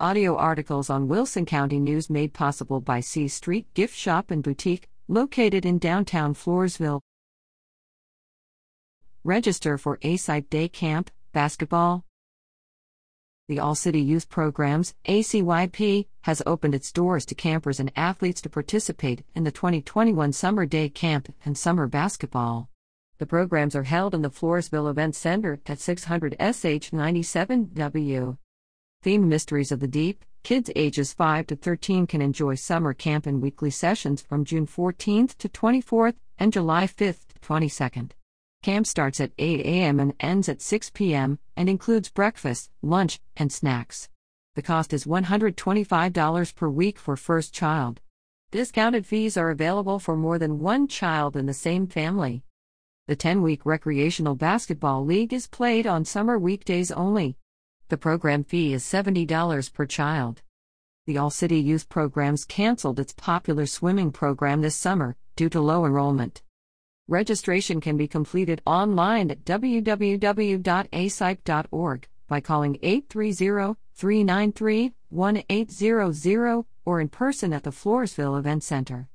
Audio articles on Wilson County News made possible by C Street Gift Shop and Boutique, located in downtown Floresville. Register for ACYP Day Camp, Basketball. The All City Youth Programs, ACYP, has opened its doors to campers and athletes to participate in the 2021 Summer Day Camp and Summer Basketball. The programs are held in the Floresville Event Center at 600 SH 97W. Theme Mysteries of the Deep, kids ages 5 to 13 can enjoy summer camp and weekly sessions from June 14th to 24th and July 5th to 22nd. Camp starts at 8 a.m. and ends at 6 p.m. and includes breakfast, lunch, and snacks. The cost is $125 per week for first child. Discounted fees are available for more than one child in the same family. The 10 week recreational basketball league is played on summer weekdays only. The program fee is $70 per child. The All City Youth Programs canceled its popular swimming program this summer due to low enrollment. Registration can be completed online at www.acyp.org by calling 830 393 1800 or in person at the Floresville Event Center.